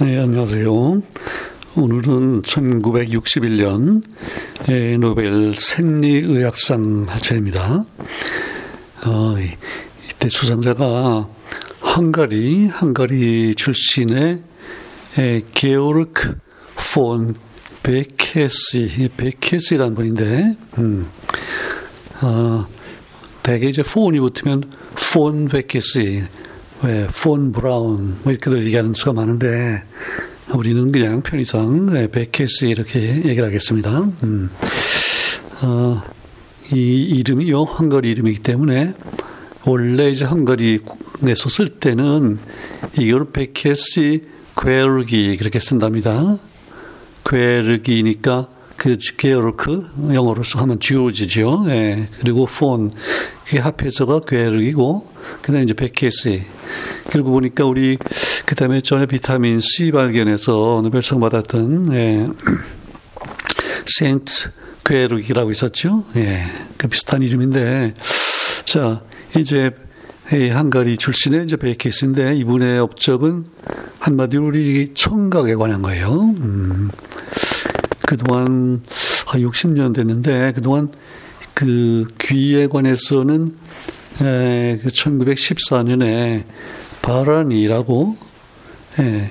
네, 안녕하세요. 오늘은 1961년 노벨 생리의학상 차례입니다. 어, 이때 수상자가 헝가리, 헝가리 출신의 게오르크 폰 베케시, 베케시라는 분인데, 음, 어, 대개 이제 폰이 붙으면 폰 베케시, 왜, 폰 브라운, 뭐 이렇게들 얘기하는 수가 많은데, 우리는 그냥 편의상 베케시 이렇게 얘기를 하겠습니다. 음. 어, 이 이름이요, 헝가리 이름이기 때문에, 원래 이제 헝가리에서 쓸 때는 이걸 베케시 괴르기 그렇게 쓴답니다. 괴르기니까 그 게오르크 영어로서 하면 지오지죠. 예. 그리고 폰 그게 합해서가 괴르기고 그다음에 이제 베케시 그리고 보니까 우리 그다음에 전에 비타민 C 발견해서 노벨상 받았던 예. 센트 괴르기라고 있었죠. 예. 그 비슷한 이름인데 자 이제 이 헝가리 출신의 이제 베케시인데 이분의 업적은 한마디로 우리 청각에 관한 거예요. 음. 그동안 60년 됐는데 그동안 그 귀에 관해서는 에, 그 1914년에 바란이라고 예,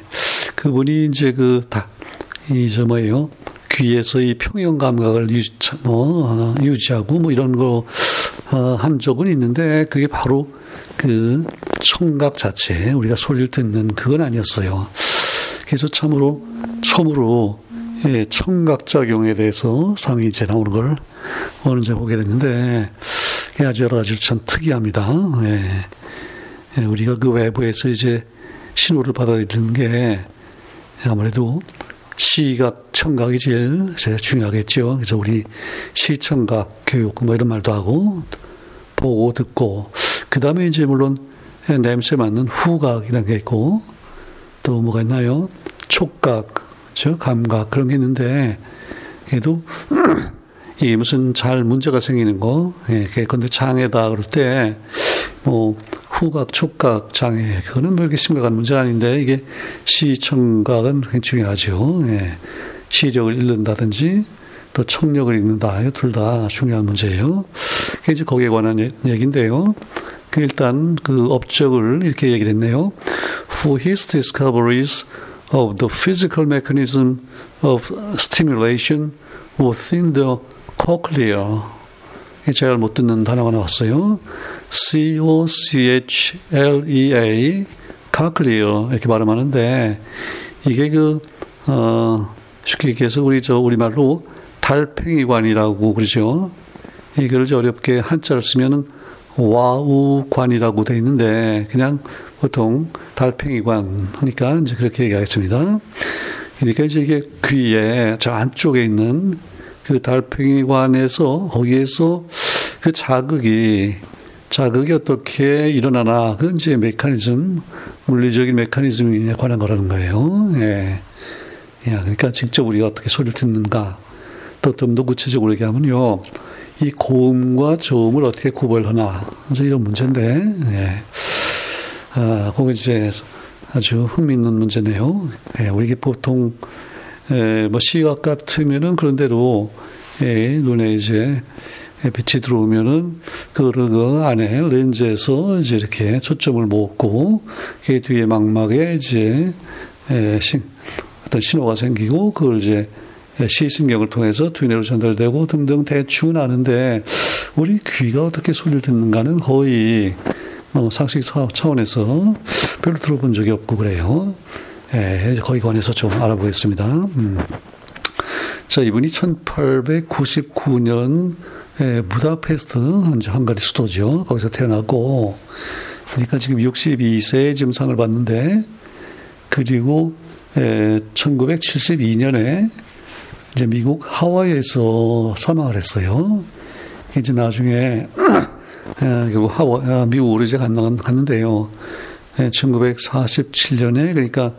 그분이 이제 그다이저 뭐예요 귀에서 이 평형 감각을 유지, 뭐, 어, 유지하고 뭐 이런 거한 어, 적은 있는데 그게 바로 그 청각 자체 우리가 소리를 듣는 그건 아니었어요. 그래서 참으로 처음으로 예, 청각 작용에 대해서 상이 이제 나오는 걸 오늘 이제 보게 됐는데 아주 여러 가지로 참 특이합니다. 예. 예, 우리가 그 외부에서 이제 신호를 받아들이는 게 아무래도 시각, 청각이 제일 중요하겠죠. 그래서 우리 시청각 교육 뭐 이런 말도 하고 보고 듣고 그 다음에 이제 물론 냄새 맡는 후각이라는 게 있고 또 뭐가 있나요? 촉각, 즉 감각 그런 게 있는데 얘도 이게 무슨 잘 문제가 생기는 거, 예, 근데 장애다 그럴 때 뭐 후각, 촉각 장애 그거는 뭐 이렇게 심각한 문제가 아닌데 이게 시청각은 굉장히 중요하죠. 예, 시력을 잃는다든지 또 청력을 잃는다, 둘다 중요한 문제예요. 이제 거기에 관한 얘기인데요. 그 일단 그 업적을 이렇게 얘기를 했네요. For his discoveries of the physical mechanism of stimulation within the cochlea. 잘못 듣는 단어가 나왔어요. C-O-C-H-L-E-A, cochlea. 이렇게 발음하는데, 이게 그, 어, 쉽게 얘기해서 우리 저, 우리 말로 달팽이관이라고 그러죠. 이걸 어렵게 한자를 쓰면은 와우관이라고 돼 있는데, 그냥 보통 달팽이관 하니까 이제 그렇게 얘기하겠습니다. 그러니까 이제 이게 귀에 저 안쪽에 있는 그 달팽이관에서 거기에서 그 자극이 자극이 어떻게 일어나나 그 이제 메커니즘 물리적인 메커니즘에 관한 거라는 거예요. 예. 예. 그러니까 직접 우리가 어떻게 소리를 듣는가 또 좀 더 구체적으로 얘기하면요. 이 고음과 저음을 어떻게 구별하나 그래서 이런 문제인데 예. 아, 그거 이제 아주 흥미있는 문제네요. 예, 우리 보통 예, 뭐 시각 같으면은 그런대로 예, 눈에 이제 빛이 들어오면은 그거를 그 안에 렌즈에서 이제 이렇게 초점을 먹고 그 뒤에 망막에 이제 예, 신, 어떤 신호가 생기고 그걸 이제 시신경을 통해서 두뇌로 전달되고 등등 대충 아는데 우리 귀가 어떻게 소리를 듣는가는 거의 어, 상식 차원에서 별로 들어본 적이 없고 그래요. 예, 거기 관해서 좀 알아보겠습니다. 음. 자, 이분이 1899년 예, 부다페스트, 헝가리 수도죠. 거기서 태어났고, 그러니까 지금 62세에 지금 상을 받는데, 그리고 예, 1972년에 이제 미국 하와이에서 사망을 했어요. 이제 나중에 예, 하와, 아, 미국으로 이제 갔는데요. 1947년에, 그러니까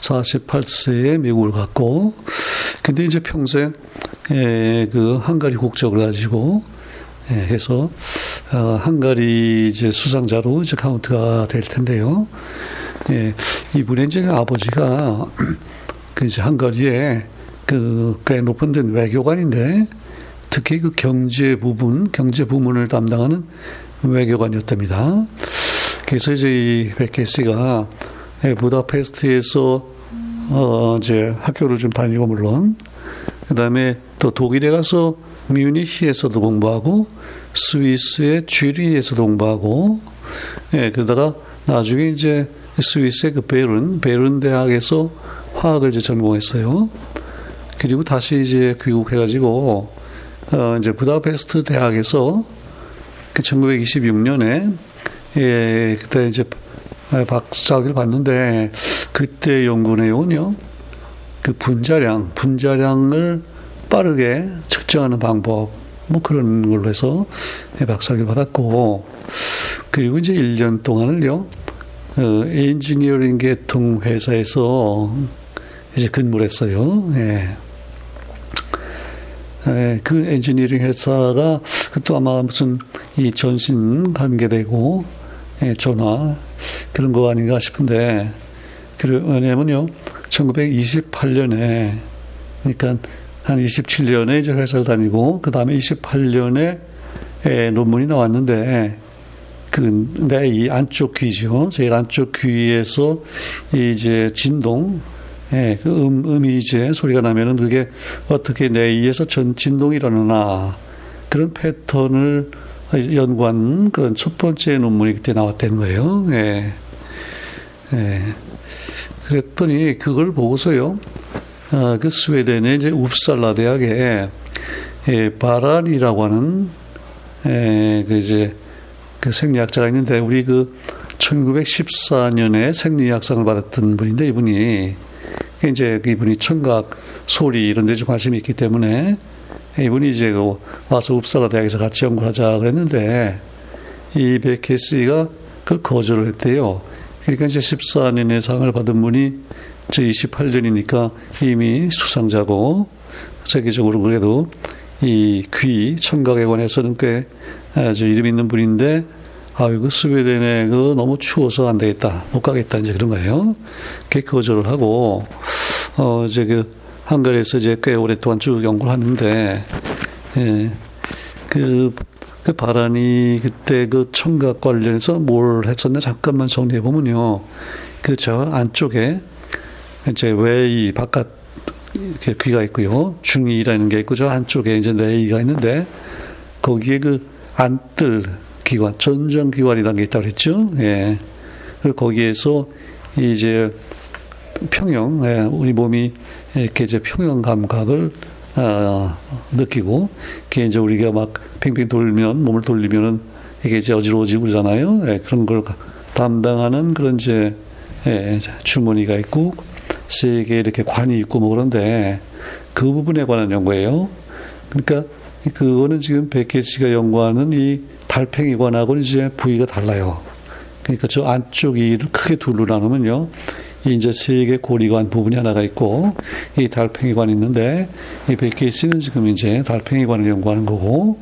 48세에 미국을 갔고, 근데 이제 평생, 예, 그, 헝가리 국적을 가지고, 예, 해서, 어, 헝가리 이제 수상자로 이제 카운트가 될 텐데요. 예, 이분의 이제 아버지가 그 이제 헝가리에 그 꽤 높은 데 외교관인데 특히 그 경제 부분, 경제 부문을 담당하는 외교관이었답니다. 그래서 이제 이 베케시가 부다페스트에서 어 이제 학교를 좀 다니고 물론 그다음에 또 독일에 가서 뮤니히에서도 공부하고 스위스의 쥐리에서도 공부하고 예 그러다가 나중에 이제 스위스의 그 베른 베른 대학에서 화학을 이제 전공했어요. 그리고 다시 이제 귀국해가지고 어 이제 부다페스트 대학에서 그 1926년에 예 그때 이제 박사학위를 받는데 그때 연구 내용은요 그 분자량 분자량을 빠르게 측정하는 방법 뭐 그런 걸로 해서 박사학위를 받았고 그리고 이제 1년 동안을요 어, 엔지니어링 계통 회사에서 이제 근무를 했어요. 예. 예, 그 엔지니어링 회사가 또 아마 무슨 이 전신 관계되고 예, 전화 그런 거 아닌가 싶은데 왜냐면요 1928년에 그러니까 한 27년에 이제 회사를 다니고 그 다음에 28년에 예, 논문이 나왔는데 그 내 이 안쪽 귀죠. 제일 안쪽 귀에서 이제 진동 예, 그 음, 음이 이제 소리가 나면은 그게 어떻게 내 이에서 전 진동이 일어나나 그런 패턴을 연구한 그런 첫 번째 논문이 그때 나왔다는 거예요. 예. 예. 그랬더니 그걸 보고서요. 아, 그 스웨덴의 이제 웁살라 대학에 예, 바란이라고 하는 예, 그 이제 그 생리학자가 있는데 우리 그 1914년에 생리학상을 받았던 분인데 이분이 이제 이분이 청각, 소리 이런 데 좀 관심이 있기 때문에 이분이 이제 그 와서 웁살라 대학에서 같이 연구를 하자 그랬는데 이 베케스가 그걸 거절을 했대요. 그러니까 이제 14년의 상을 받은 분이 저 28년이니까 이미 수상자고 세계적으로 그래도 이 귀 청각에 관해서는 꽤 아주 이름 있는 분인데 아이고 스웨덴에 그 너무 추워서 안 되겠다 못 가겠다 이제 그런 거예요. 그 거절을 하고 어 이제 그 한글에서 이제 꽤 오랫동안 쭉 연구를 하는데 예, 그, 그 바란이 그때 그 청각 관련해서 뭘 했었나 잠깐만 정리해 보면요. 그 저 안쪽에 이제 외이 바깥 이렇게 귀가 있고요. 중이라는 게 있고 저 안쪽에 이제 내이가 있는데 거기에 그 안뜰 기관, 전정 기관이라는 게 있다고 그랬죠. 예. 그리고 거기에서 이제 평형, 예, 우리 몸이 이렇게 이제 평형 감각을 어, 느끼고, 그게 이제 우리가 막 팽팽 돌면, 몸을 돌리면은 이게 이제 어지러워지고 그러잖아요. 예, 그런 걸 담당하는 그런 이제, 예, 주머니가 있고, 세개 이렇게 관이 있고 뭐 그런데 그 부분에 관한 연구예요. 그러니까 그거는 지금 백혜 씨가 연구하는 이 달팽이관하고는 이제 부위가 달라요. 그러니까 저 안쪽이 크게 둘로 나누면요. 이제 세개 고리관 부분이 하나가 있고 이 달팽이관이 있는데 이 백개 씨는 지금 이제 달팽이관을 연구하는 거고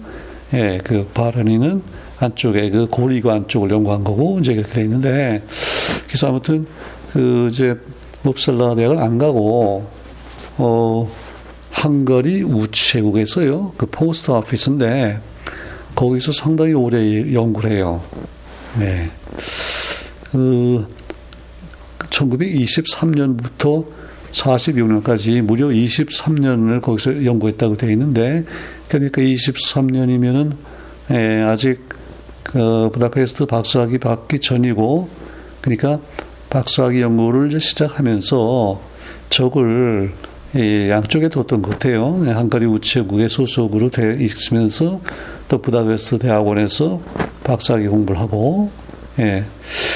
예, 그 바른이는 안쪽에 그 고리관 쪽을 연구한 거고 이제 그렇게 돼 있는데 그래서 아무튼 그 이제 옵살라 대학을 안 가고 어 한거리 우체국에서요 그 포스트 오피스인데 거기서 상당히 오래 연구를 해요. 네. 그 1923년부터 46년까지 무려 23년을 거기서 연구했다고 되어 있는데 그러니까 23년이면은 예, 아직 그 부다페스트 박사학위 받기 전이고 그러니까 박사학위 연구를 이제 시작하면서 적을 예, 양쪽에 뒀던 것 같아요. 한가리 우체국의 소속으로 돼 있으면서 또 부다페스트 대학원에서 박사학위 공부를 하고 예.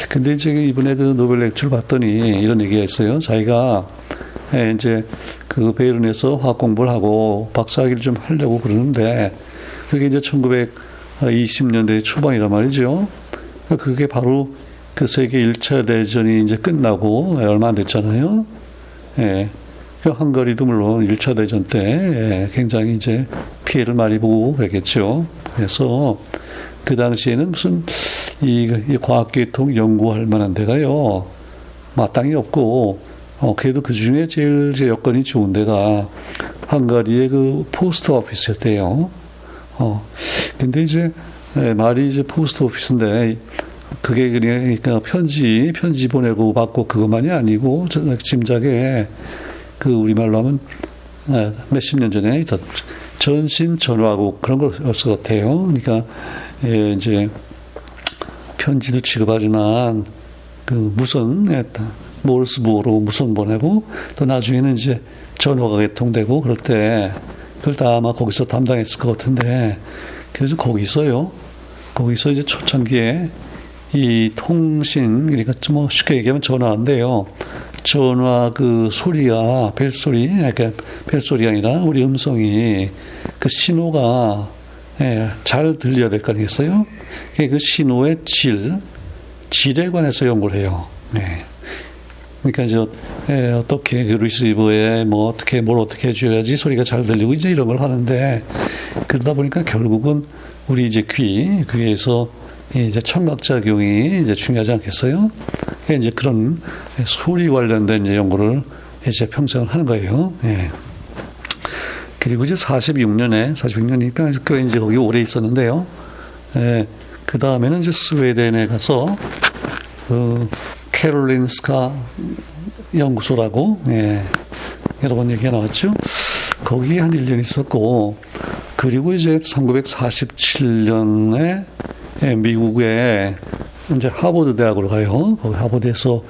근데 이제 이번에 그 노벨 렉처를 봤더니 이런 얘기가 있어요. 자기가 예, 이제 그 베를린에서 화학 공부를 하고 박사학위를 좀 하려고 그러는데 그게 이제 1920년대 초반이란 말이죠. 그게 바로 그 세계 1차 대전이 이제 끝나고 얼마 안 됐잖아요. 예. 그 헝가리도 물론 1차 대전 때 예, 굉장히 이제 피해를 많이 보고 그랬겠죠. 그래서 그 당시에는 무슨 이, 이 과학계통 연구할 만한 데가요. 마땅히 없고 어, 그래도 그 중에 제일 제 여건이 좋은 데가 헝가리의 그 post office였대요. 어, 근데 이제 예, 말이 이제 post office인데 그게 그러니까 편지 편지 보내고 받고 그것만이 아니고 짐작에 그 우리말로 하면 예, 몇십 년 전에 전신 전화국 그런 걸쓸것 같아요. 그러니까 예, 이제 편지도 취급하지만 그 무선 모르스 부호로 무선 보내고 또 나중에는 이제 전화가 개통되고 그럴 때 그걸 다 아마 거기서 담당했을 것 같은데 그래서 거기서요. 거기서 이제 초창기에 이 통신 그러니까 뭐 쉽게 얘기하면 전화인데요. 전화 그 소리가 벨소리 그러니까 벨소리가 아니라 우리 음성이 그 신호가 예, 잘 들려야 될 거 아니겠어요? 그 신호의 질, 질에 관해서 연구를 해요. 네. 그러니까 이제 예, 어떻게 그 리시버에 뭐 어떻게 뭘 어떻게 해줘야지 소리가 잘 들리고 이제 이런 걸 하는데 그러다 보니까 결국은 우리 이제 귀 귀에서 이제 청각 작용이 이제 중요하지 않겠어요? 이제 그런 소리 관련된 이제 연구를 이제 평생을 하는 거예요. 예. 그리고 이제 46년에 46년이니까 꽤 이제 거기 오래 있었는데요. 예. 그 다음에는 이제 스웨덴에 가서 그 캐롤린스카 연구소라고 예. 여러 번 얘기가 나왔죠. 거기 한 1년 있었고 그리고 이제 1947년에 예, 미국에 이제 하버드 대학으로 가요. 거기 하버드에서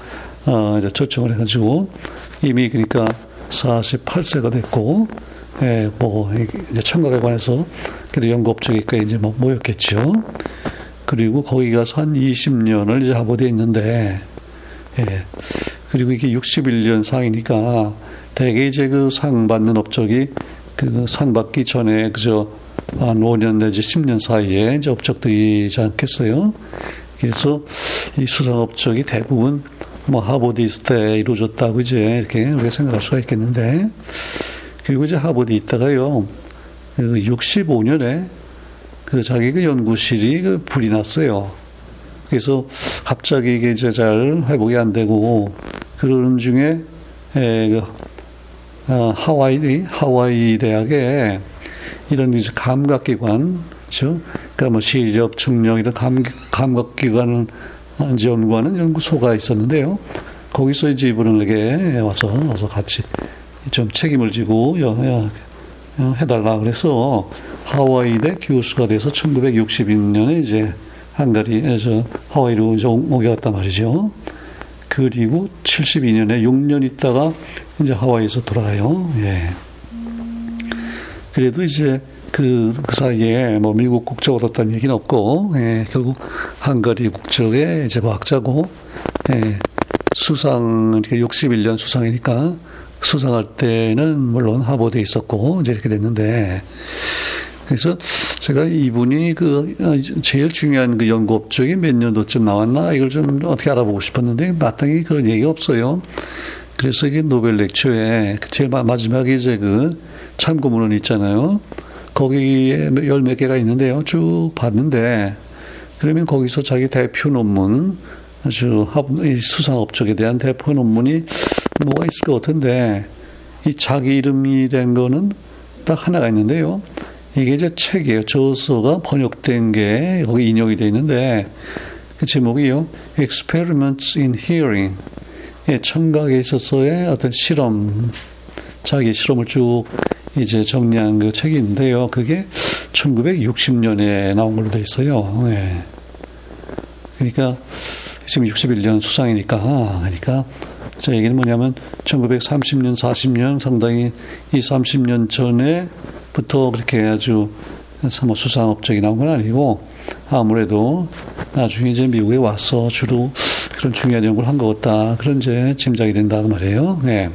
어 이제 초청을 해가지고 이미 그러니까 48세가 됐고 예, 뭐 이제 청각에 관해서 그래도 연구 업적이 꽤 이제 뭐 모였겠죠. 그리고 거기 가서 한 20년을 이제 하버드에 있는데 예. 그리고 이게 61년 상이니까 대개 이제 그 상 받는 업적이 그 상 받기 전에 그저 한 5년 내지 10년 사이에 이제 업적들이지 않겠어요. 그래서 이 수상 업적이 대부분 뭐 하버드 있을 때 이루어졌다고 이제 이렇게 우리가 생각할 수가 있겠는데 그리고 이제 하버드 있다가요. 그 65년에 그 자기 그 연구실이 그 불이 났어요. 그래서 갑자기 이게 이제 잘 회복이 안 되고 그러는 중에 에, 그, 어, 하와이 하와이 대학에 이런 이제 감각기관, 죠 그러니까 뭐 시력, 청력 이런 감, 감각기관을 이제 연구하는 연구소가 있었는데요. 거기서 이제 이분에게 와서 와서 같이 좀 책임을 지고 여, 여, 여 해달라 그래서 하와이대 교수가 돼서 1962년에 이제 한가리에서 하와이로 이제 오게 갔단 말이죠. 그리고 72년에 6년 있다가 이제 하와이에서 돌아가요. 예. 그래도 이제 그, 그 사이에 뭐 미국 국적 얻었다는 얘기는 없고, 예, 결국 한가리 국적의 이제 과학자고, 예, 수상, 그러니까 61년 수상이니까 수상할 때는 물론 하버드에 있었고, 이제 이렇게 됐는데, 그래서 제가 이분이 그 어, 제일 중요한 그 연구 업적이 몇 년도쯤 나왔나 이걸 좀 어떻게 알아보고 싶었는데 마땅히 그런 얘기가 없어요. 그래서 이게 노벨 렉처에 제일 마지막에 이제 그 참고문헌 있잖아요. 거기에 열 몇 개가 있는데요. 쭉 봤는데 그러면 거기서 자기 대표 논문 아주 수상 업적에 대한 대표 논문이 뭐가 있을 것 같은데 이 자기 이름이 된 거는 딱 하나가 있는데요. 이게 이제 책이에요. 저서가 번역된 게 거기 인용이 되어 있는데 그 제목이요. Experiments in Hearing. 예, 청각에 있어서의 어떤 실험, 자기 실험을 쭉 이제 정리한 그 책이 있는데요. 그게 1960년에 나온 걸로 돼 있어요. 예. 그러니까 지금 61년 수상이니까 그러니까 제 얘기는 뭐냐면 1930년, 40년 상당히 이 30년 전에 부터 그렇게 아주 뭐 수상 업적이 나온 건 아니고 아무래도 나중에 이제 미국에 와서 주로 그런 중요한 연구를 한 것 같다. 그런 이제 짐작이 된다 그 말이에요. 네.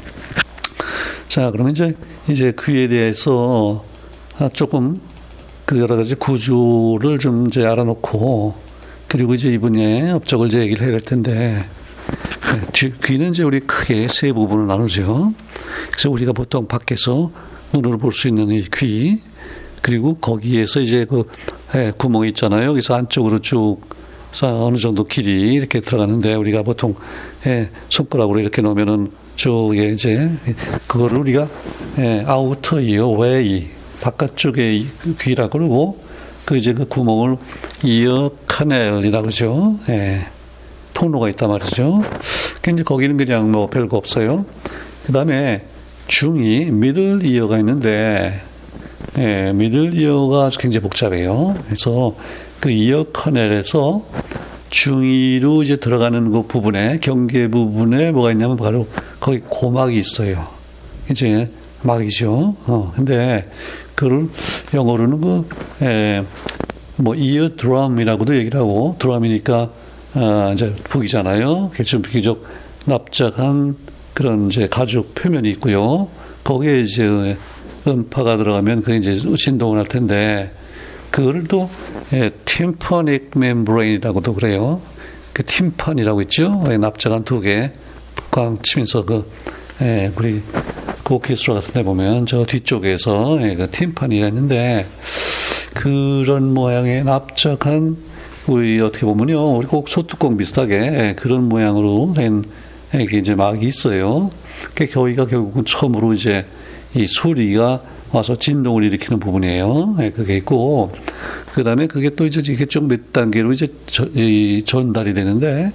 자, 그러면 이제 이제 그에 대해서 조금 그 여러 가지 구조를 좀 이제 알아놓고 그리고 이제 이분의 업적을 이제 얘기를 해야 될 텐데 네, 귀는 이제 우리 크게 세 부분을 나누죠. 그래서 우리가 보통 밖에서 눈으로 볼 수 있는 이 귀, 그리고 거기에서 이제 그 예, 구멍이 있잖아요. 그래서 안쪽으로 쭉 어느 정도 길이 이렇게 들어가는데 우리가 보통 예, 손가락으로 이렇게 넣으면은 쪽에 이제 그거를 우리가 예, 아우터 이어 웨이 바깥쪽에 귀라 그러고 그 이제 그 구멍을 ear canal이라고 그러죠. 예, 통로가 있단 말이죠. 근데 거기는 그냥 뭐 별거 없어요. 그 다음에 중이 미들 이어가 있는데 예, 미들 이어가 굉장히 복잡해요. 그래서 그 이어 커넬에서 중위로 이제 들어가는 그 부분에 경계 부분에 뭐가 있냐면 바로 거기 고막이 있어요. 이제 막이죠. 어, 근데 그걸 영어로는 그, 에, 뭐, 이어 드럼이라고도 얘기를 하고, 드럼이니까, 아, 이제 북이잖아요. 좀 비교적 납작한 그런 이제 가죽 표면이 있고요. 거기에 이제 음파가 들어가면 그게 이제 진동을 할 텐데, 그거를 또, 예, 팀퍼닉 멤브레인이라고도 그래요. 그 팀판이라고 있죠. 예, 납작한 두 개, 꽝 치면서 그, 예, 우리 고키스로 같은 데 보면 저 뒤쪽에서 예, 그 팀판이 있는데, 그런 모양의 납작한 우리 어떻게 보면요, 우리 꼭 소뚜껑 비슷하게 예, 그런 모양으로 된 이게 이제 막이 있어요. 그 거기가 결국은 처음으로 이제 이 소리가 와서 진동을 일으키는 부분이에요. 네, 그게 있고, 그 다음에 그게 또 이제 이게 좀 몇 단계로 이제 저, 이 전달이 되는데,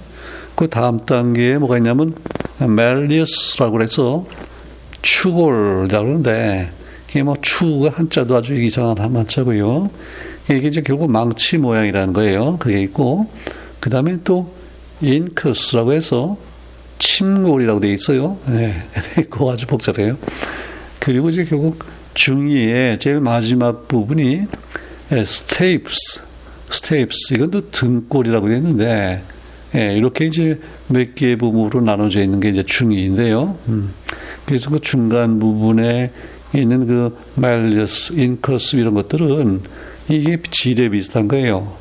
그 다음 단계에 뭐가 있냐면, 멜리어스라고 해서 추골이라고 그러는데, 이게 뭐 추가 한자도 아주 이상한 한자고요. 이게 이제 결국 망치 모양이라는 거예요. 그게 있고, 그 다음에 또 incus라고 해서 침골이라고 되어 있어요. 네, 그거 아주 복잡해요. 그리고 이제 결국 중이의 제일 마지막 부분이 stapes, stapes 이건 또 등골이라고 했는데 예, 이렇게 이제 몇 개의 부분으로 나눠져 있는 게 이제 중이인데요. 음. 그래서 그 중간 부분에 있는 그 malleus, incus 이런 것들은 이게 지레 비슷한 거예요.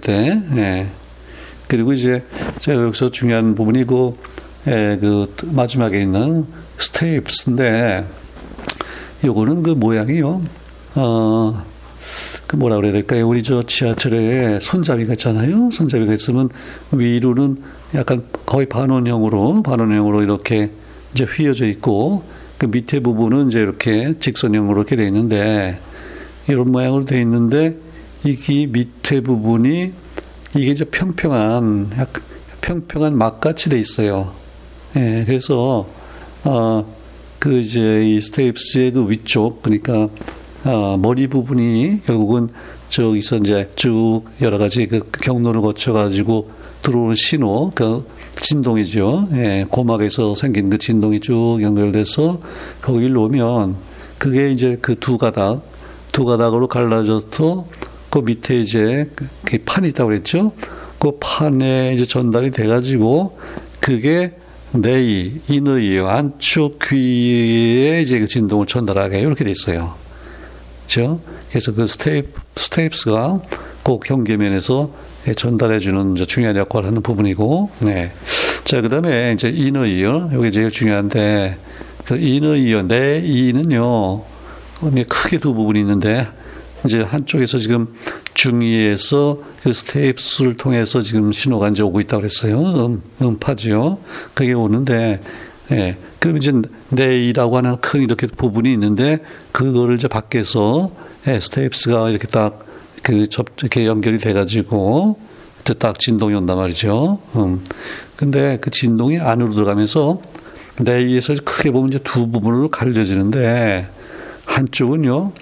때. 예. 그리고 이제 제가 여기서 중요한 부분이 그, 예, 그 마지막에 있는 stapes인데 요거는 그 모양이요. 어, 그 뭐라 그래야 될까요? 우리 저 지하철에 손잡이가 있잖아요. 손잡이가 있으면 위로는 약간 거의 반원형으로, 반원형으로 이렇게 이제 휘어져 있고, 그 밑에 부분은 이제 이렇게 직선형으로 이렇게 돼 있는데, 이런 모양으로 돼 있는데, 이게 밑에 부분이 이게 이제 평평한, 평평한 막같이 돼 있어요. 예, 그래서, 어, 그 이제 이 스테이프스의 그 위쪽 그러니까 어, 머리 부분이 결국은 저기서 이제 쭉 여러 가지 그 경로를 거쳐 가지고 들어오는 신호 그 진동이죠. 예, 고막에서 생긴 그 진동이 쭉 연결돼서 거기를 놓으면 그게 이제 그 두 가닥 두 가닥으로 갈라져서 그 밑에 이제 그 판이 있다고 그랬죠. 그 판에 이제 전달이 돼 가지고 그게 내이, 인의 안쪽 귀에 이제 그 진동을 전달하게 이렇게 돼 있어요. 그죠? 그래서 그 stape, stapes가 꼭 경계면에서 전달해 주는 중요한 역할을 하는 부분이고, 네. 자, 그 다음에 이제 inner ear, 여기 제일 중요한데, 그 ear, 내이는요, 크게 두 부분이 있는데, 이제 한쪽에서 지금 중이에서 그 stapes를 통해서 지금 신호가 이제 오고 있다고 그랬어요. 음, 음파죠. 그게 오는데, 예. 그럼 이제 내이라고 하는 큰 이렇게 부분이 있는데, 그거를 이제 밖에서, 예, 스테이프스가 이렇게 딱, 그 접, 이렇게 연결이 돼 가지고, 딱 진동이 온단 말이죠. 음. 근데 그 진동이 안으로 들어가면서, 내이에서 크게 보면 이제 두 부분으로 갈려지는데, 한쪽은요,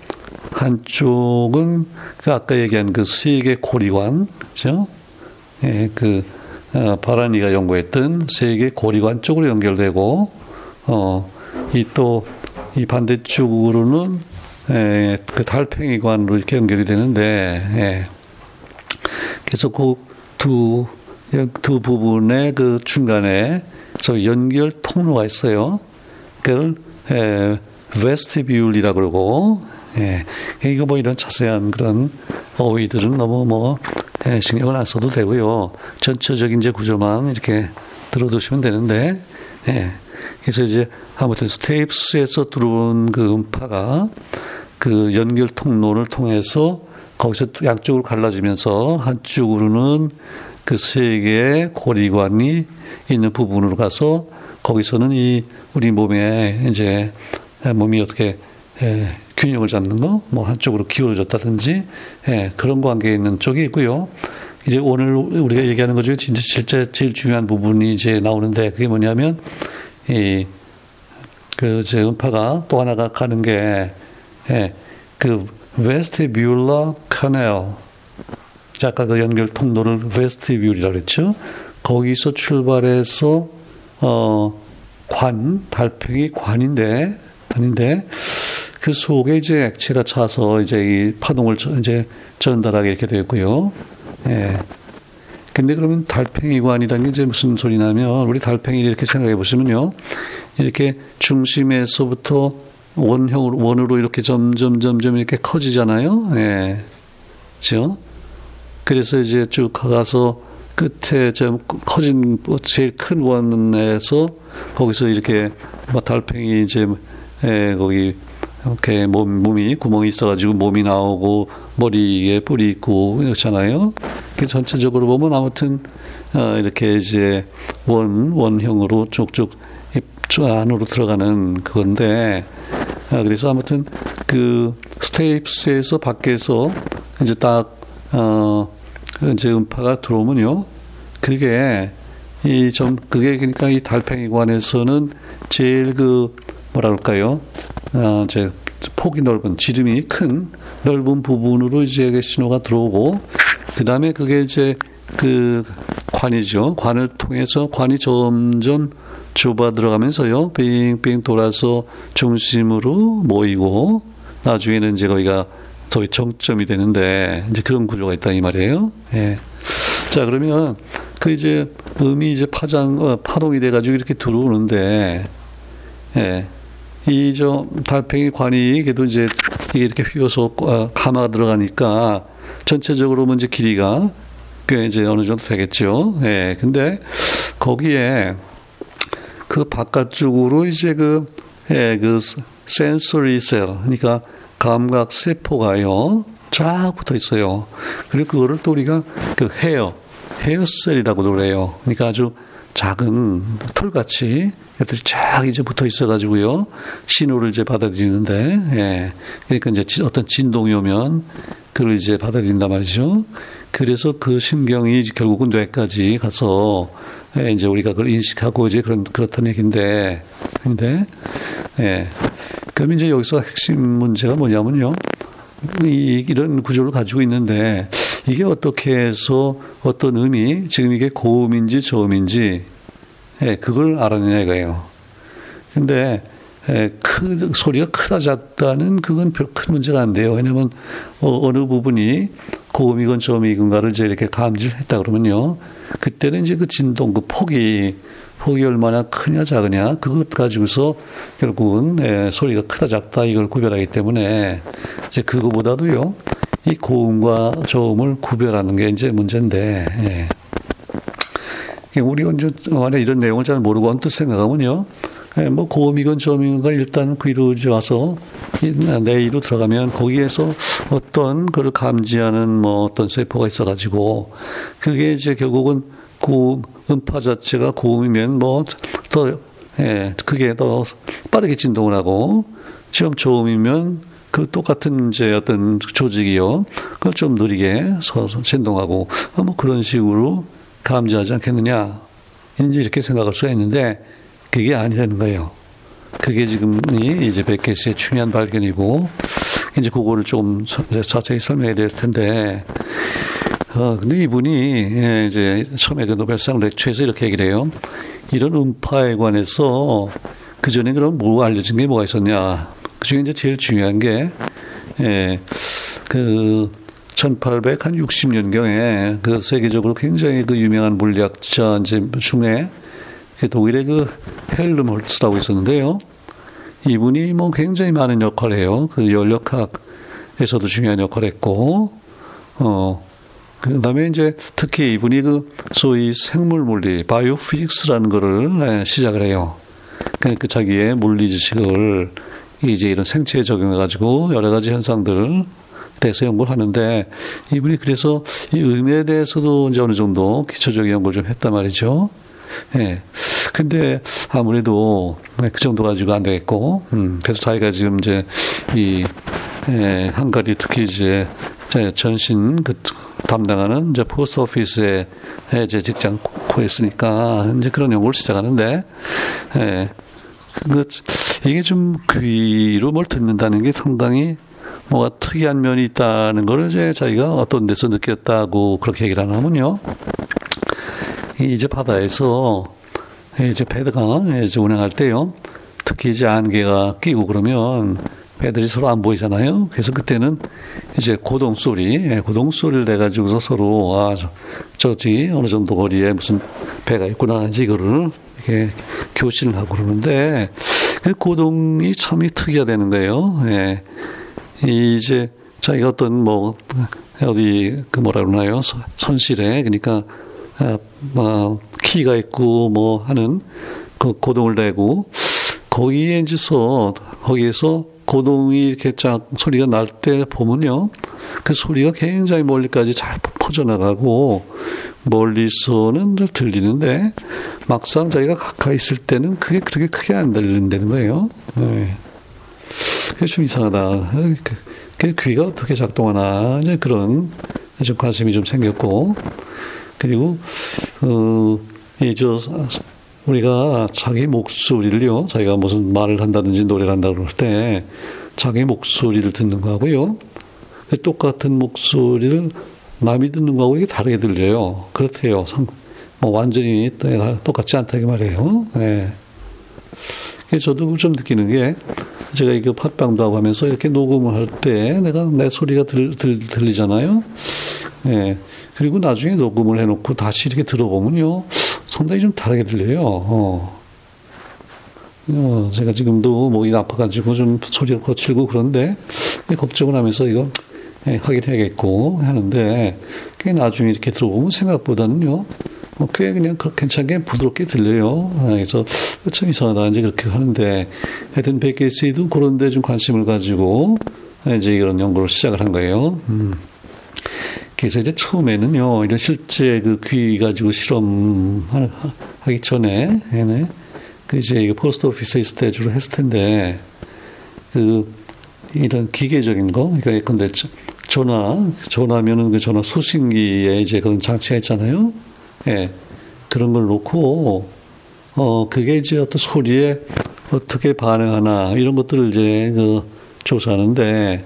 한쪽은 그 아까 얘기한 그 세계 고리관, 그죠? 예, 그 어, 바라니가 연구했던 세계 고리관 쪽으로 연결되고, 어, 이 또 이 반대쪽으로는 예, 그 달팽이관으로 이렇게 연결이 되는데, 예. 그래서 그 두, 두 부분의 그 중간에 저 연결 통로가 있어요. 그걸 예, 웨스티뷰리라 그러고 예. 이거 뭐 이런 자세한 그런 어휘들은 너무 뭐 예, 신경을 안 써도 되고요. 전체적인 이제 구조만 이렇게 들어두시면 되는데, 예. 그래서 이제 아무튼 스테이프스에서 들어온 그 음파가 그 연결 통로를 통해서 거기서 양쪽으로 갈라지면서 한쪽으로는 그 세 개의 고리관이 있는 부분으로 가서 거기서는 이 우리 몸에 이제 몸이 어떻게 예, 균형을 잡는 거, 뭐 한쪽으로 기울어 졌다든지 예, 그런 관계에 있는 쪽이 있고요. 이제 오늘 우리가 얘기하는 것 중에 진짜 실제 제일 중요한 부분이 이제 나오는데 그게 뭐냐면 이 그 제 음파가 또 하나가 가는 게 예, 그 vestibular canal 아까 그 연결 통로를 vestibule이라고 그랬죠. 거기서 출발해서 어, 관 달팽이 관인데 관인데 그 속에 이제 액체가 차서 이제 이 파동을 이제 전달하게 이렇게 되었고요. 예. 근데 그러면 달팽이관이라는 게 이제 무슨 소리냐면 우리 달팽이를 이렇게 생각해 보시면요. 이렇게 중심에서부터 원형으로 원으로 이렇게 점점 점점 이렇게 커지잖아요. 예. 그죠? 그래서 이제 쭉 가서 끝에 좀 커진 제일 큰 원에서 거기서 이렇게 뭐 달팽이 이제 예, 거기 이렇게 몸, 몸이 구멍이 있어가지고 몸이 나오고 머리에 뿔이 있고 이렇잖아요. 그 전체적으로 보면 아무튼 어, 이렇게 이제 원 원형으로 쭉쭉 안으로 들어가는 그건데 아, 그래서 아무튼 그 스테이프스에서 밖에서 이제 딱 어, 이제 음파가 들어오면요. 그게 이 좀 그게 그러니까 이 달팽이관에서는 제일 그 뭐라 그럴까요? 어, 이제 폭이 넓은 지름이 큰 넓은 부분으로 이제 신호가 들어오고 그 다음에 그게 이제 그 관이죠. 관을 통해서 관이 점점 좁아 들어가면서요. 빙빙 돌아서 중심으로 모이고 나중에는 이제 거기가 저희 정점이 되는데 이제 그런 구조가 있다 이 말이에요. 예. 자 그러면 그 이제 음이 이제 파장 어, 파동이 돼가지고 이렇게 들어오는데 예. 이 저 달팽이 관이 그래도 이제 이렇게 휘어서 어, 감아 들어가니까 전체적으로 먼저 길이가 꽤 이제 어느 정도 되겠죠. 예. 근데 거기에 그 바깥쪽으로 이제 그, 예, 그 센서리 셀, 그러니까 감각 세포가요 쫙 붙어 있어요. 그리고 그거를 또 우리가 그 헤어 헤어셀이라고 그래요. 그러니까 아주 작은 털같이 애들이 쫙 이제 붙어 있어가지고요 신호를 이제 받아들이는데 예. 그러니까 이제 어떤 진동이 오면 그걸 이제 받아들인단 말이죠. 그래서 그 신경이 결국은 뇌까지 가서 예, 이제 우리가 그걸 인식하고 이제 그런 그렇다는 얘기인데 근데 예. 그럼 이제 여기서 핵심 문제가 뭐냐면요. 이, 이런 구조를 가지고 있는데 이게 어떻게 해서 어떤 음이 지금 이게 고음인지 저음인지 예, 그걸 알아내냐 이거예요. 근데 예, 크, 소리가 크다 작다는 그건 별 큰 문제가 안 돼요. 왜냐하면 어, 느 부분이 고음이건 저음이건가를 이제 이렇게 감지를 했다 그러면요. 그때는 이제 그 진동, 그 폭이 폭이 얼마나 크냐 작으냐 그것 가지고서 결국은 예, 소리가 크다 작다 이걸 구별하기 때문에 이제 그거보다도요 이 고음과 저음을 구별하는 게 이제 문제인데 예. 우리가 이제 만약 이런 내용을 잘 모르고 언뜻 생각하면요 예, 뭐 고음이건 저음이건 일단 귀로 와서 내 이로 들어가면 거기에서 어떤 그걸 감지하는 뭐 어떤 세포가 있어가지고 그게 이제 결국은 고음, 음파 자체가 고음이면 뭐, 더, 예, 그게 더 빠르게 진동을 하고, 시험 저음이면 그 똑같은 이제 어떤 조직이요. 그걸 좀 느리게 서서 진동하고, 어, 뭐 그런 식으로 감지하지 않겠느냐. 이제 이렇게 생각할 수가 있는데, 그게 아니라는 거예요. 그게 지금 이제 베케스의 중요한 발견이고, 이제 그거를 좀 자세히 설명해야 될 텐데, 어, 근데 이분이 예, 이제 처음에 그 노벨상 렉처에서 이렇게 얘기를 해요. 이런 음파에 관해서 그 전에 그럼 뭐 알려진 게 뭐가 있었냐. 그 중에 이제 제일 중요한 게, 예, 그 1860년경에 그 세계적으로 굉장히 그 유명한 물리학자 이제 중에 그 독일의 그 헬름홀츠라고 있었는데요. 이분이 뭐 굉장히 많은 역할을 해요. 그 연력학에서도 중요한 역할을 했고, 어, 그 다음에 이제 특히 이분이 그 소위 생물 물리, 바이오피직스라는 거를 네, 시작을 해요. 그, 그 자기의 물리 지식을 이제 이런 생체에 적용해가지고 여러 가지 현상들을 대해서 연구를 하는데 이분이 그래서 이 음에 대해서도 이제 어느 정도 기초적인 연구를 좀 했단 말이죠. 예. 근데 아무래도 그 정도 가지고 안 되겠고, 음, 그래서 자기가 지금 이제 이, 예, 한가리 특히 이제 전신 그 담당하는 이제 포스트 오피스에 이제 직장 구했으니까 이제 그런 연구를 시작하는데, 예. 그, 이게 좀 귀로 뭘 듣는다는 게 상당히 뭐가 특이한 면이 있다는 걸 이제 자기가 어떤 데서 느꼈다고 그렇게 얘기를 하냐면요. 이제 바다에서 이제 배드가 이제 운행할 때요. 특히 이제 안개가 끼고 그러면 배들이 서로 안 보이잖아요. 그래서 그때는 이제 고동 소리, 예, 고동 소리를 내 가지고서 서로 아 저, 저기 어느 정도 거리에 무슨 배가 있구나 이제 이거를 이렇게 교신을 하고 그러는데 그 고동이 참 특이하다는 거예요. 예. 이제 자기가 어떤 뭐 어디 그 뭐라 그러나요 선실에 그러니까 아, 뭐 키가 있고 뭐 하는 그 고동을 내고 거기에 이제서 거기에서 고동이 이렇게 쫙 소리가 날 때 보면요 그 소리가 굉장히 멀리까지 잘 퍼져나가고 멀리서는 들리는데 막상 자기가 가까이 있을 때는 그게 그렇게 크게 안 들린다는 거예요. 네. 좀 이상하다. 그 귀가 어떻게 작동하나 이제 그런 좀 관심이 좀 생겼고 그리고 어 이저 우리가 자기 목소리를요 자기가 무슨 말을 한다든지 노래를 한다 그럴 때 자기 목소리를 듣는 거하고요 똑같은 목소리를 남이 듣는 거하고 이게 다르게 들려요 그렇대요 뭐 완전히 똑같지 않다고 말해요 네. 저도 좀 느끼는 게 제가 이거 팟빵도 하고 하면서 이렇게 녹음을 할 때 내가 내 소리가 들, 들, 들리잖아요. 예. 그리고 나중에 녹음을 해놓고 다시 이렇게 들어보면요. 상당히 좀 다르게 들려요. 어. 어, 제가 지금도 목이 아파가지고 좀 소리가 거칠고 그런데 걱정을 하면서 이거 예, 확인해야겠고 하는데 꽤 나중에 이렇게 들어보면 생각보다는요. 뭐꽤 그냥 괜찮게 부드럽게 들려요. 아, 그래서 참 이상하다. 이제 그렇게 하는데 하여튼 백개씨도 그런 데 좀 관심을 가지고 이제 이런 연구를 시작을 한 거예요. 음. 그래서 이제 처음에는요, 이런 실제 그 귀 가지고 실험하기 전에, 그 이제 포스트 오피스에 있을 때 주로 했을 텐데, 그, 이런 기계적인 거, 그러니까 예컨대 전화, 전화면은 그 전화 수신기에 이제 그런 장치가 있잖아요. 예. 그런 걸 놓고, 어, 그게 이제 어떤 소리에 어떻게 반응하나, 이런 것들을 이제 그 조사하는데,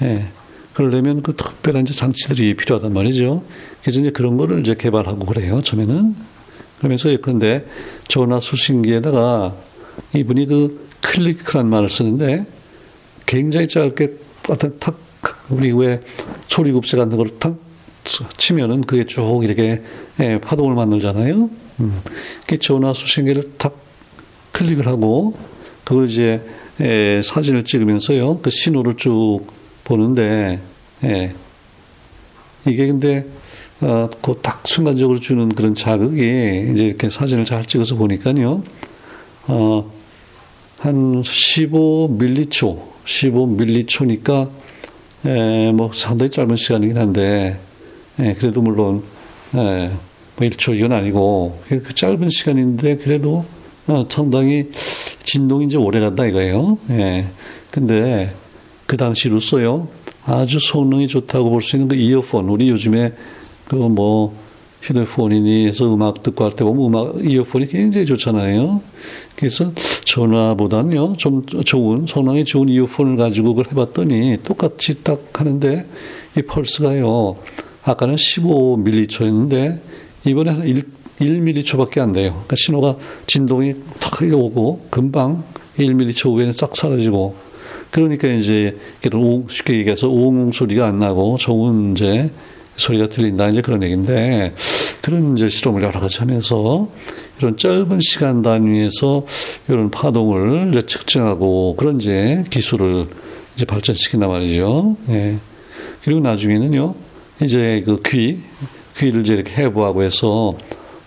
예. 그러려면 그 특별한 이제 장치들이 필요하단 말이죠. 그래서 이제 그런 거를 이제 개발하고 그래요, 처음에는. 그러면서 예컨대 전화 수신기에다가 이분이 그 클릭이라는 말을 쓰는데 굉장히 짧게 어떤 탁, 우리 왜 소리급세 같은 걸 탁 치면은 그게 쭉 이렇게 예, 파동을 만들잖아요. 음. 그 전화 수신 기를 탁 클릭을 하고 그걸 이제 예, 사진을 찍으면서요. 그 신호를 쭉 보는데 예. 이게 근데 어, 그딱 순간적으로 주는 그런 자극이 이제 이렇게 사진을 잘 찍어서 보니까요. 어, 한 15밀리초, 15밀리초니까 에, 뭐 상당히 짧은 시간이긴 한데 예, 그래도 물론 예, 뭐 1초 이건 아니고 그 짧은 시간인데 그래도 어, 상당히 진동이 이제 오래 간다 이거예요. 예. 근데 그 당시로서요 아주 성능이 좋다고 볼 수 있는 그 이어폰 우리 요즘에 그뭐 휴대폰이니 해서 음악 듣고 할 때 보면 음악 이어폰이 굉장히 좋잖아요. 그래서 전화보다는요 좀 좋은 성능이 좋은 이어폰을 가지고 그걸 해봤더니 똑같이 딱 하는데 이 펄스가요 아까는 15밀리초였는데 이번에 한 1, 1밀리초밖에 안 돼요. 그러니까 신호가 진동이 탁 오고 금방 1밀리초 후에는 싹 사라지고 그러니까 이제 쉽게 얘기해서 웅웅 소리가 안 나고 좋은 이제 소리가 들린다 이제 그런 얘기인데 그런 이제 실험을 여러 가지 하면서 이런 짧은 시간 단위에서 이런 파동을 이제 측정하고 그런 이제 기술을 이제 발전시킨단 말이죠. 예. 그리고 나중에는요, 이제 그 귀, 귀를 이제 이렇게 해부하고 해서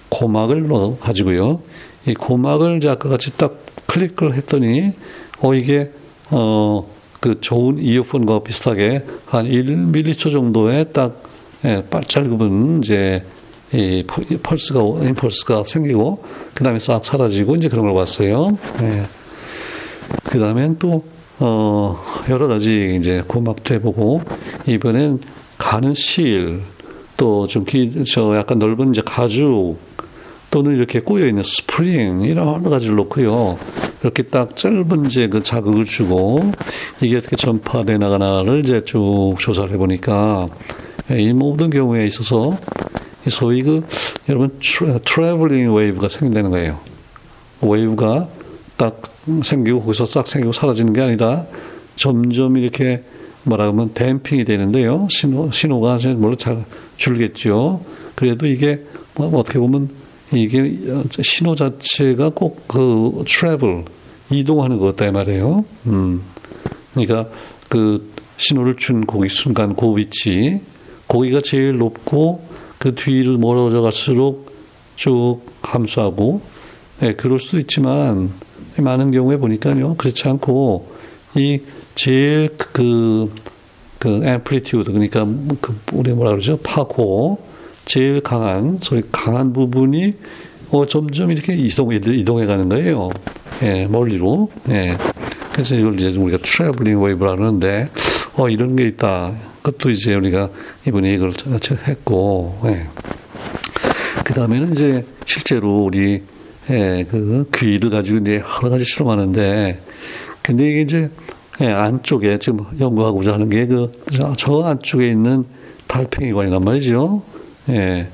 고막을 넣어 가지고요. 이 고막을 이제 아까 같이 딱 클릭을 했더니, 어, 이게 어, 그 좋은 이어폰과 비슷하게 한 1밀리초 정도의 딱 예, 짧은 이제 이 펄스가 임펄스가 생기고 그 다음에 싹 사라지고 이제 그런 걸 봤어요. 예. 그 다음엔 또 어, 여러 가지 이제 고막도 해보고 이번엔 가는 실 또 좀 기, 저 약간 넓은 이제 가죽 또는 이렇게 꼬여 있는 스프링 이런 여러 가지를 놓고요. 이렇게 딱 짧은 이제 그 자극을 주고 이게 어떻게 전파돼 나가나를 이제 쭉 조사를 해보니까 이 모든 경우에 있어서 소위 그 여러분 traveling wave가 생긴다는 거예요. wave가 딱 생기고 거기서 싹 생기고 사라지는 게 아니라 점점 이렇게 뭐라 하면 댐핑이 되는데요. 신호 신호가 물론 잘 줄겠죠. 그래도 이게 뭐 어떻게 보면 이게 신호 자체가 꼭 그 트래블 이동하는 것 같다 말이에요. 음. 그러니까 그 신호를 준 고기 순간 그 위치 고기가 제일 높고 그 뒤로 멀어져 갈수록 쭉 함수하고 예, 그럴 수도 있지만 많은 경우에 보니까요 그렇지 않고 이 제일 그, 그 amplitude 그러니까 그 우리 뭐라 그러죠 파고 제일 강한 소리 강한 부분이 어 점점 이렇게 이동 이동해 가는 거예요. 예, 멀리로. 예. 그래서 이걸 이제 우리가 traveling wave라 그러는데 어 이런 게 있다. 그것도 이제 우리가 이분이 이걸 했고, 예. 그 다음에는 이제 실제로 우리 예, 그 귀를 가지고 이제 여러 가지 실험하는데, 근데 이게 이제 예, 안쪽에 지금 연구하고자 하는 게 그 저 안쪽에 있는 달팽이관이란 말이죠. 예.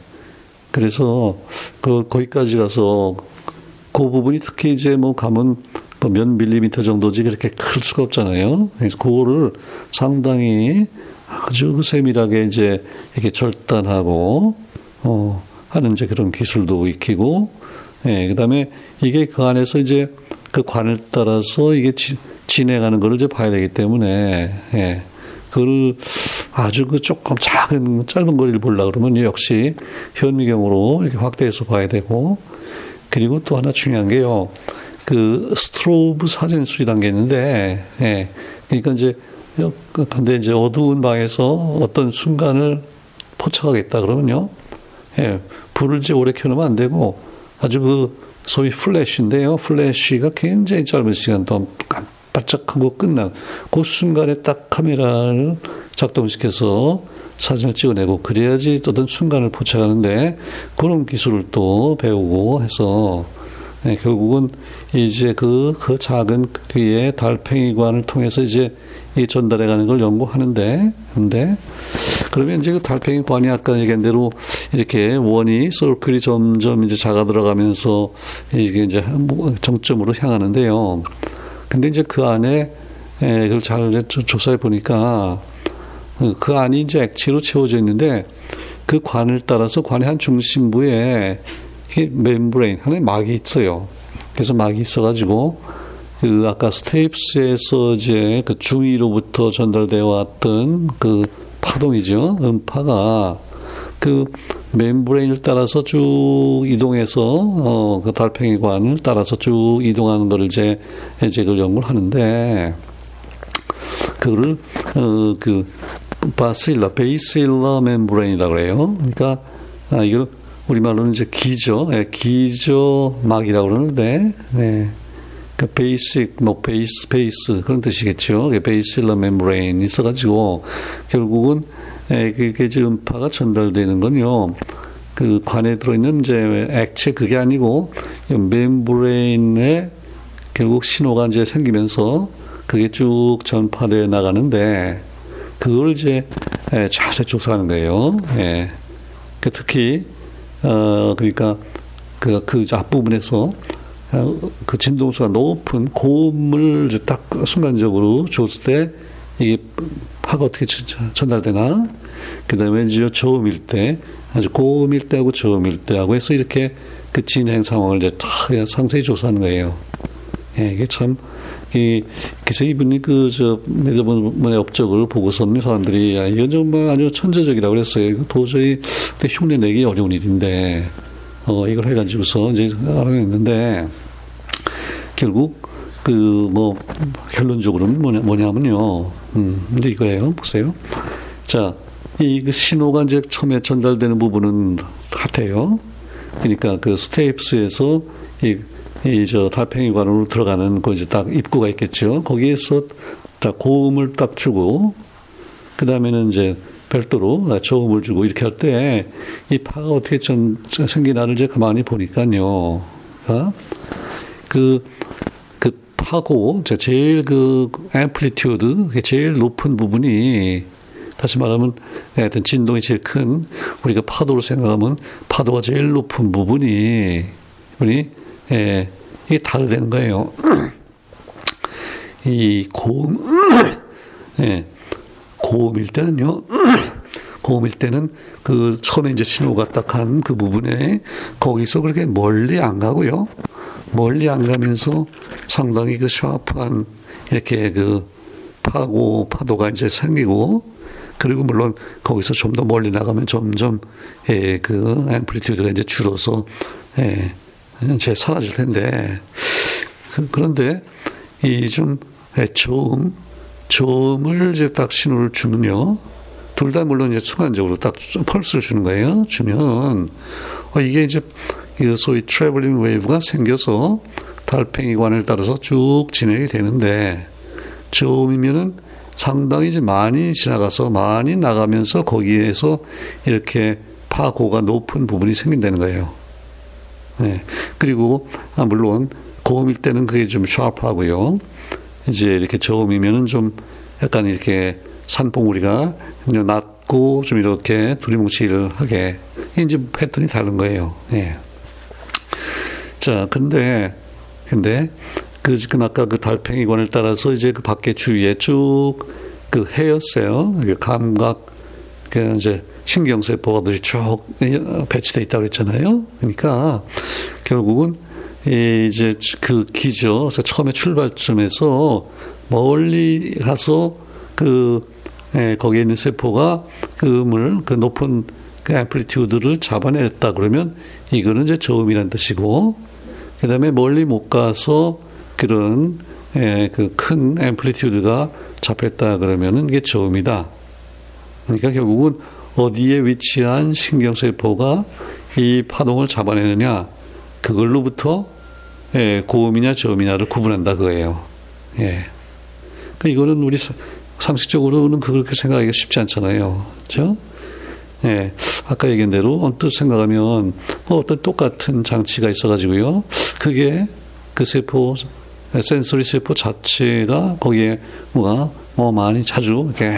그래서 그 거기까지 가서 그 부분이 특히 이제 뭐 가면 뭐몇 밀리미터 정도지 그렇게 클 수가 없잖아요. 그래서 그거를 상당히 아주 그 세밀하게 이제 이렇게 절단하고 어 하는 이제 그런 기술도 익히고 예, 그다음에 이게 그 안에서 이제 그 관을 따라서 이게 지, 진행하는 거를 이제 봐야 되기 때문에 예. 그걸 아주 그 조금 작은 짧은 거리를 보려 그러면 역시 현미경으로 이렇게 확대해서 봐야 되고 그리고 또 하나 중요한 게요. 그 스트로브 사진술이라는 게 있는데 예. 그러니까 이제 근데 이제 어두운 방에서 어떤 순간을 포착하겠다 그러면요. 예, 불을 이제 오래 켜놓으면 안 되고 아주 그 소위 플래시인데요. 플래시가 굉장히 짧은 시간 동안 깜빡하고 끝난 그 순간에 딱 카메라를 작동시켜서 사진을 찍어내고 그래야지 어떤 순간을 포착하는데 그런 기술을 또 배우고 해서 네, 결국은 이제 그, 그 작은 귀의 달팽이관을 통해서 이제 이 전달해 가는 걸 연구하는데, 근데, 그러면 이제 그 달팽이관이 아까 얘기한 대로 이렇게 원이 서클이 점점 이제 작아 들어가면서 이게 이제 뭐 정점으로 향하는데요. 근데 이제 그 안에, 예, 그걸 잘 조사해 보니까 그 안이 이제 액체로 채워져 있는데 그 관을 따라서 관의 한 중심부에 이게 membrane 하나의 막이 있어요. 그래서 막이 있어가지고 그 아까 stapes에서 이제 그 중이로부터 전달되어 왔던 그 파동이죠. 음파가 그 membrane을 따라서 쭉 이동해서 어 그 달팽이관을 따라서 쭉 이동하는 것을 이제 그걸 연구를 하는데 그거를 어 그 basilar basilar membrane이라고 해요. 그러니까 아 이걸 우리말로는 이제 기저, 예, 기저막이라고 그러는데, 예. 그 basic, 뭐 base, base 그런 뜻이겠죠. basilar membrane 있어가지고 결국은 예, 그게 이제 음파가 전달되는 건요. 그 관에 들어있는 이제 액체 그게 아니고 membrane에 결국 신호가 이제 생기면서 그게 쭉 전파되어 나가는데 그걸 이제 예, 자세 조사하는 거예요. 예. 그 특히 어, 그러니까 그, 그 앞부분에서 어, 그 진동수가 높은 고음을 딱 순간적으로 줬을 때 이게 파가 어떻게 전달되나 그 다음에 이제 저음일 때 아주 고음일 때하고 저음일 때하고 해서 이렇게 그 진행 상황을 이제 다 상세히 조사하는 거예요. 예, 이게 참, 이, 그래서 이분이 그, 저, 매저번의 업적을 보고서는 사람들이, 야, 이건 정말 아주 천재적이라고 그랬어요. 도저히 흉내 내기 어려운 일인데, 어, 이걸 해가지고서 이제 알아냈는데, 결국 그 뭐 결론적으로는 뭐냐, 뭐냐면요. 음, 이제 이거예요. 보세요. 자, 이 그 신호가 이제 처음에 전달되는 부분은 같아요. 그러니까 그 stapes에서 이, 이 저 달팽이관으로 들어가는 그 이제 딱 입구가 있겠죠. 거기에서 딱 고음을 딱 주고 그 다음에는 이제 별도로 저음을 주고 이렇게 할 때 이 파가 어떻게 전, 생기나를 이제 가만히 보니까요. 아? 그, 그 파고, 제일 그 amplitude, 제일 높은 부분이 다시 말하면 하여튼 진동이 제일 큰 우리가 파도로 생각하면 파도가 제일 높은 부분이 우리 예, 이게 다르다는 거예요. 이 고음 예, 고음일 때는요. 고음일 때는 그 처음에 이제 신호가 딱 한 그 부분에 거기서 그렇게 멀리 안 가고요. 멀리 안 가면서 상당히 그 샤프한 이렇게 그 파고 파도가 이제 생기고 그리고 물론 거기서 좀 더 멀리 나가면 점점 예, 그 amplitude가 이제 줄어서 예, 이제 사라질 텐데 그, 그런데 이 좀 예, 저음 저음을 이제 딱 신호를 주면요. 둘다 물론 이제 순간적으로 딱 펄스를 주는 거예요. 주면 어, 이게 이제 소위 traveling wave가 생겨서 달팽이관을 따라서 쭉 진행이 되는데 저음이면은 상당히 이제 많이 지나가서 많이 나가면서 거기에서 이렇게 파고가 높은 부분이 생긴다는 거예요. 네. 그리고 아 물론 고음일 때는 그게 좀 샤프하고요. 이제 이렇게 저음이면은 좀 약간 이렇게 산봉우리가 낮고 좀 이렇게 두리뭉실하게 이제 패턴이 다른 거예요. 예. 자, 근데 근데 그 지금 아까 그 달팽이관을 따라서 이제 그 밖에 주위에 쭉 그 헤어세요. 감각 그 이제 신경세포들이 쭉 배치돼 있다고 그랬잖아요. 그러니까 결국은 이제 그 기죠. 처음에 출발점에서 멀리 가서 그 예, 거기에 있는 세포가 그 음을 그 높은 그 앰플리튜드를 잡아냈다 그러면 이거는 이제 저음이라는 뜻이고 그다음에 멀리 못 가서 그런 예, 그큰 앰플리튜드가 잡혔다 그러면은 이게 저음이다. 그러니까 결국은 어디에 위치한 신경세포가 이 파동을 잡아내느냐 그걸로부터 예, 고음이냐 저음이냐를 구분한다 그거예요. 예. 그 이거는 우리 상식적으로는 그렇게 생각하기가 쉽지 않잖아요. 그렇죠? 예. 아까 얘기한 대로 언뜻 생각하면 뭐 어떤 똑같은 장치가 있어가지고요. 그게 그 세포, 센서리 세포 자체가 거기에 뭐가 뭐 많이 자주 이렇게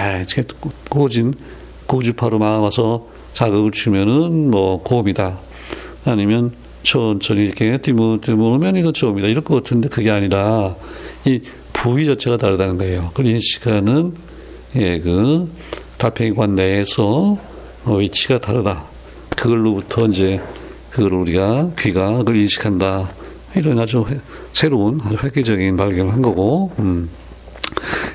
고진 고주파로 막아서 자극을 주면은 뭐 고음이다. 아니면 천천히 이렇게 뒤무면 이거 저음이다. 이럴 것 같은데 그게 아니라 이 부위 자체가 다르다는 거예요. 그리고 이 시간은 예, 그 달팽이관 내에서 어, 위치가 다르다. 그걸로부터 이제 그걸 우리가 귀가 그걸 인식한다. 이런 아주 새로운 아주 획기적인 발견을 한 거고, 음.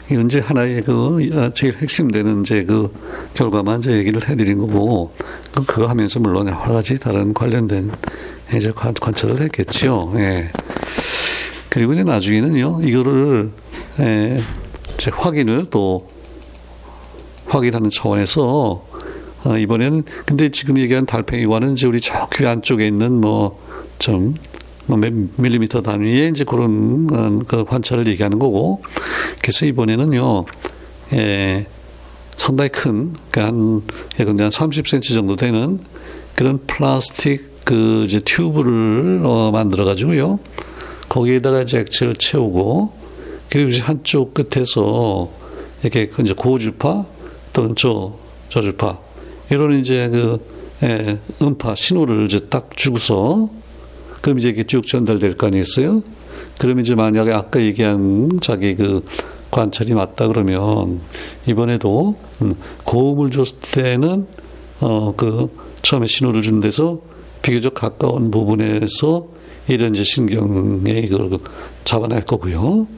이제 하나의 그 아, 제일 핵심되는 이제 그 결과만 이제 얘기를 해드린 거고, 그, 그거 하면서 물론 여러 가지 다른 관련된 이제 관, 관찰을 했겠죠. 예. 그리고 이제 나중에는요, 이거를, 예, 이제 확인을 또 확인하는 차원에서 어, 이번에는 근데 지금 얘기한 달팽이관은 이제 우리 저 귀 안쪽에 있는 뭐좀 뭐 몇 밀리미터 단위의 이제 그런 어, 그 관찰을 얘기하는 거고. 그래서 이번에는요 예, 상당히 큰 그러니까 한, 한 30cm 정도 되는 그런 플라스틱 그 이제 튜브를 어, 만들어 가지고요. 거기에다가 이제 액체를 채우고 그리고 이제 한쪽 끝에서 이렇게 그 이제 고주파 또는 저 저주파 이런 이제 그 예, 음파 신호를 이제 딱 주고서 그럼 이제 이게 쭉 전달될 거 아니겠어요? 그럼 이제 만약에 아까 얘기한 자기 그 관찰이 맞다 그러면 이번에도 음, 고음을 줬을 때는 어 그 처음에 신호를 준 데서 비교적 가까운 부분에서 이런 이제 신경에 이걸 그 잡아낼 거고요.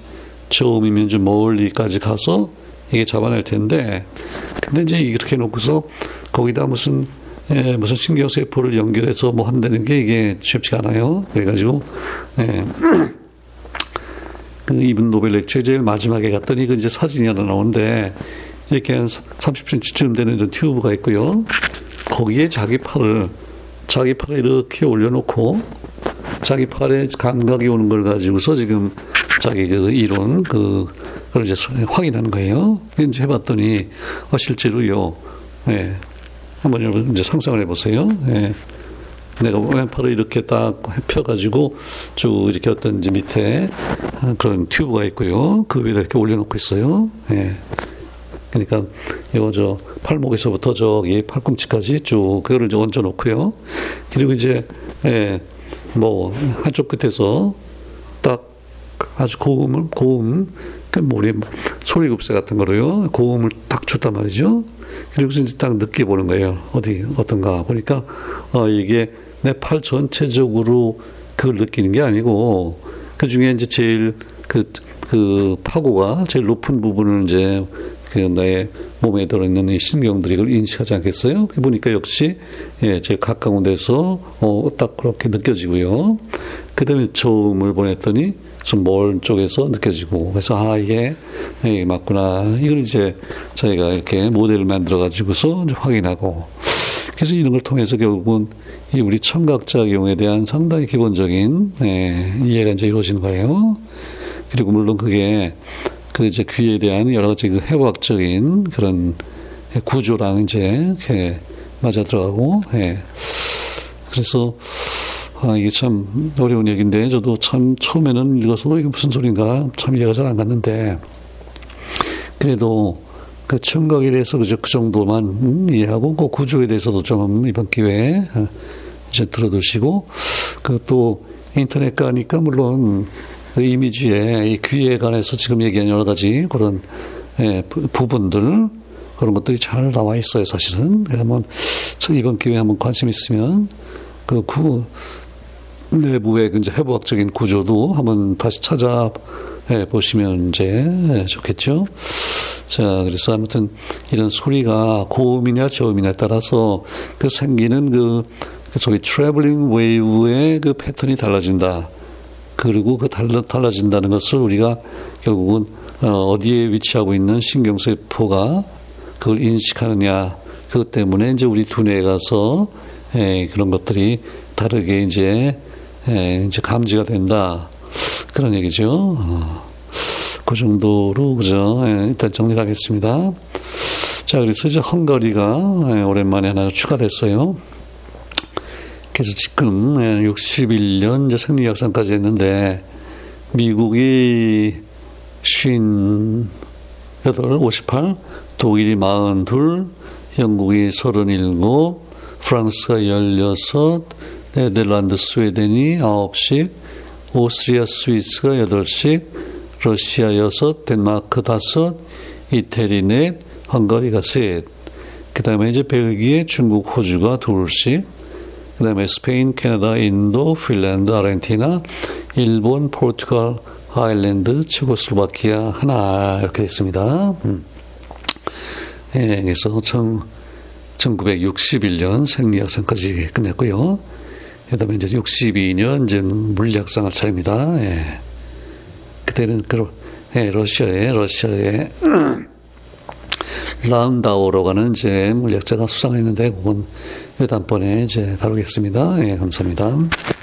저음이면 좀 멀리까지 가서 이게 잡아낼 텐데 근데 이제 이렇게 놓고서 거기다 무슨 예, 무슨 신경세포를 연결해서 뭐 한다는 게 이게 쉽지가 않아요. 그래가지고, 예. 그 이분 노벨 렉처에 제일 마지막에 갔더니 그 이제 사진이 하나 나오는데 이렇게 한 30cm쯤 되는 튜브가 있고요. 거기에 자기 팔을 자기 팔을 이렇게 올려놓고 자기 팔에 감각이 오는 걸 가지고서 지금 자기 그 이론 그 그걸 이제 확인하는 거예요. 이제 해봤더니 어, 실제로요. 예. 한번 여러분 이제 상상을 해보세요. 예. 내가 왼팔을 이렇게 딱 펴가지고 쭉 이렇게 어떤 이제 밑에 그런 튜브가 있고요. 그 위에다 이렇게 올려놓고 있어요. 예. 그러니까 이거 저 팔목에서부터 저기 팔꿈치까지 쭉 그거를 이제 얹어 놓고요. 그리고 이제 예, 뭐 한쪽 끝에서 딱 아주 고음을 고음 그러니까 우리 소리급세 같은 거로요. 고음을 딱 줬단 말이죠. 그리고 이제 딱 느껴 보는 거예요. 어디 어떤가 보니까 어 이게 내 팔 전체적으로 그걸 느끼는 게 아니고 그 중에 이제 제일 그, 그 파고가 제일 높은 부분을 이제 그 나의 몸에 들어있는 이 신경들이 그걸 인식하지 않겠어요? 보니까 역시 예, 제일 가까운 데서 어, 딱 그렇게 느껴지고요. 그 다음에 저음을 보냈더니 좀 멀 쪽에서 느껴지고 그래서 아 이게 예, 맞구나 이걸 이제 저희가 이렇게 모델을 만들어 가지고서 확인하고 그래서 이런 걸 통해서 결국은 이 우리 청각작용에 대한 상당히 기본적인 예, 이해가 이제 이루어지는 거예요. 그리고 물론 그게 그 이제 귀에 대한 여러 가지 그 해부학적인 그런 구조랑 이제 이렇게 맞아 들어가고, 예. 그래서 아, 이게 참 어려운 얘기인데 저도 참 처음에는 읽어서 이게 무슨 소린가 참 이해가 잘 안 갔는데 그래도 그 청각에 대해서 그저 그 정도만 음, 이해하고 그 구조에 대해서도 좀 이번 기회에 어, 이제 들어두시고 그 또 인터넷 가니까 물론 그 이미지에 이 귀에 관해서 지금 얘기한 여러 가지 그런 예, 부분들 그런 것들이 잘 나와 있어요 사실은 한번 이번 기회에 한번 관심 있으면 그 구, 내부의 이제 해부학적인 구조도 한번 다시 찾아 보시면 이제 좋겠죠. 자, 그래서 아무튼 이런 소리가 고음이냐 저음이냐에 따라서 그 생기는 그, 그 소위 traveling wave의 그 패턴이 달라진다. 그리고 그 달라, 달라진다는 것을 우리가 결국은 어디에 위치하고 있는 신경세포가 그걸 인식하느냐. 그것 때문에 이제 우리 두뇌에 가서 에, 그런 것들이 다르게 이제 에, 이제 감지가 된다. 그런 얘기죠. 어. 그 정도로 그죠. 예, 일단 정리를 하겠습니다. 자, 그래서 이제 헝가리가 예, 오랜만에 하나 추가됐어요. 그래서 지금 61년 이제 생리 약상까지 했는데 미국이 58, 58, 독일이 42, 영국이 37, 프랑스가 16, 네덜란드, 스웨덴이 9씩, 오스트리아, 스위스가 8씩, 러시아 6, 덴마크 5, 이태리 넷, 헝가리가 셋. 그 다음에 이제 벨기에, 중국, 호주가 둘씩, 그 다음에 스페인, 캐나다, 인도, 핀란드, 아르헨티나, 일본, 포르투갈, 아일랜드, 체코슬로바키아 하나 이렇게 됐습니다. 음. 예, 그래서 청, 1961년 생리학상까지 끝냈고요. 그다음에 이제 62년 이제 물리학상을 차립니다. 예. 그때는 그 예, 러시아에 러시아에 라운다오로 가는 이제 물리학자 가 수상했는데 그건 다음번에 이제 다루겠습니다. 예, 감사합니다.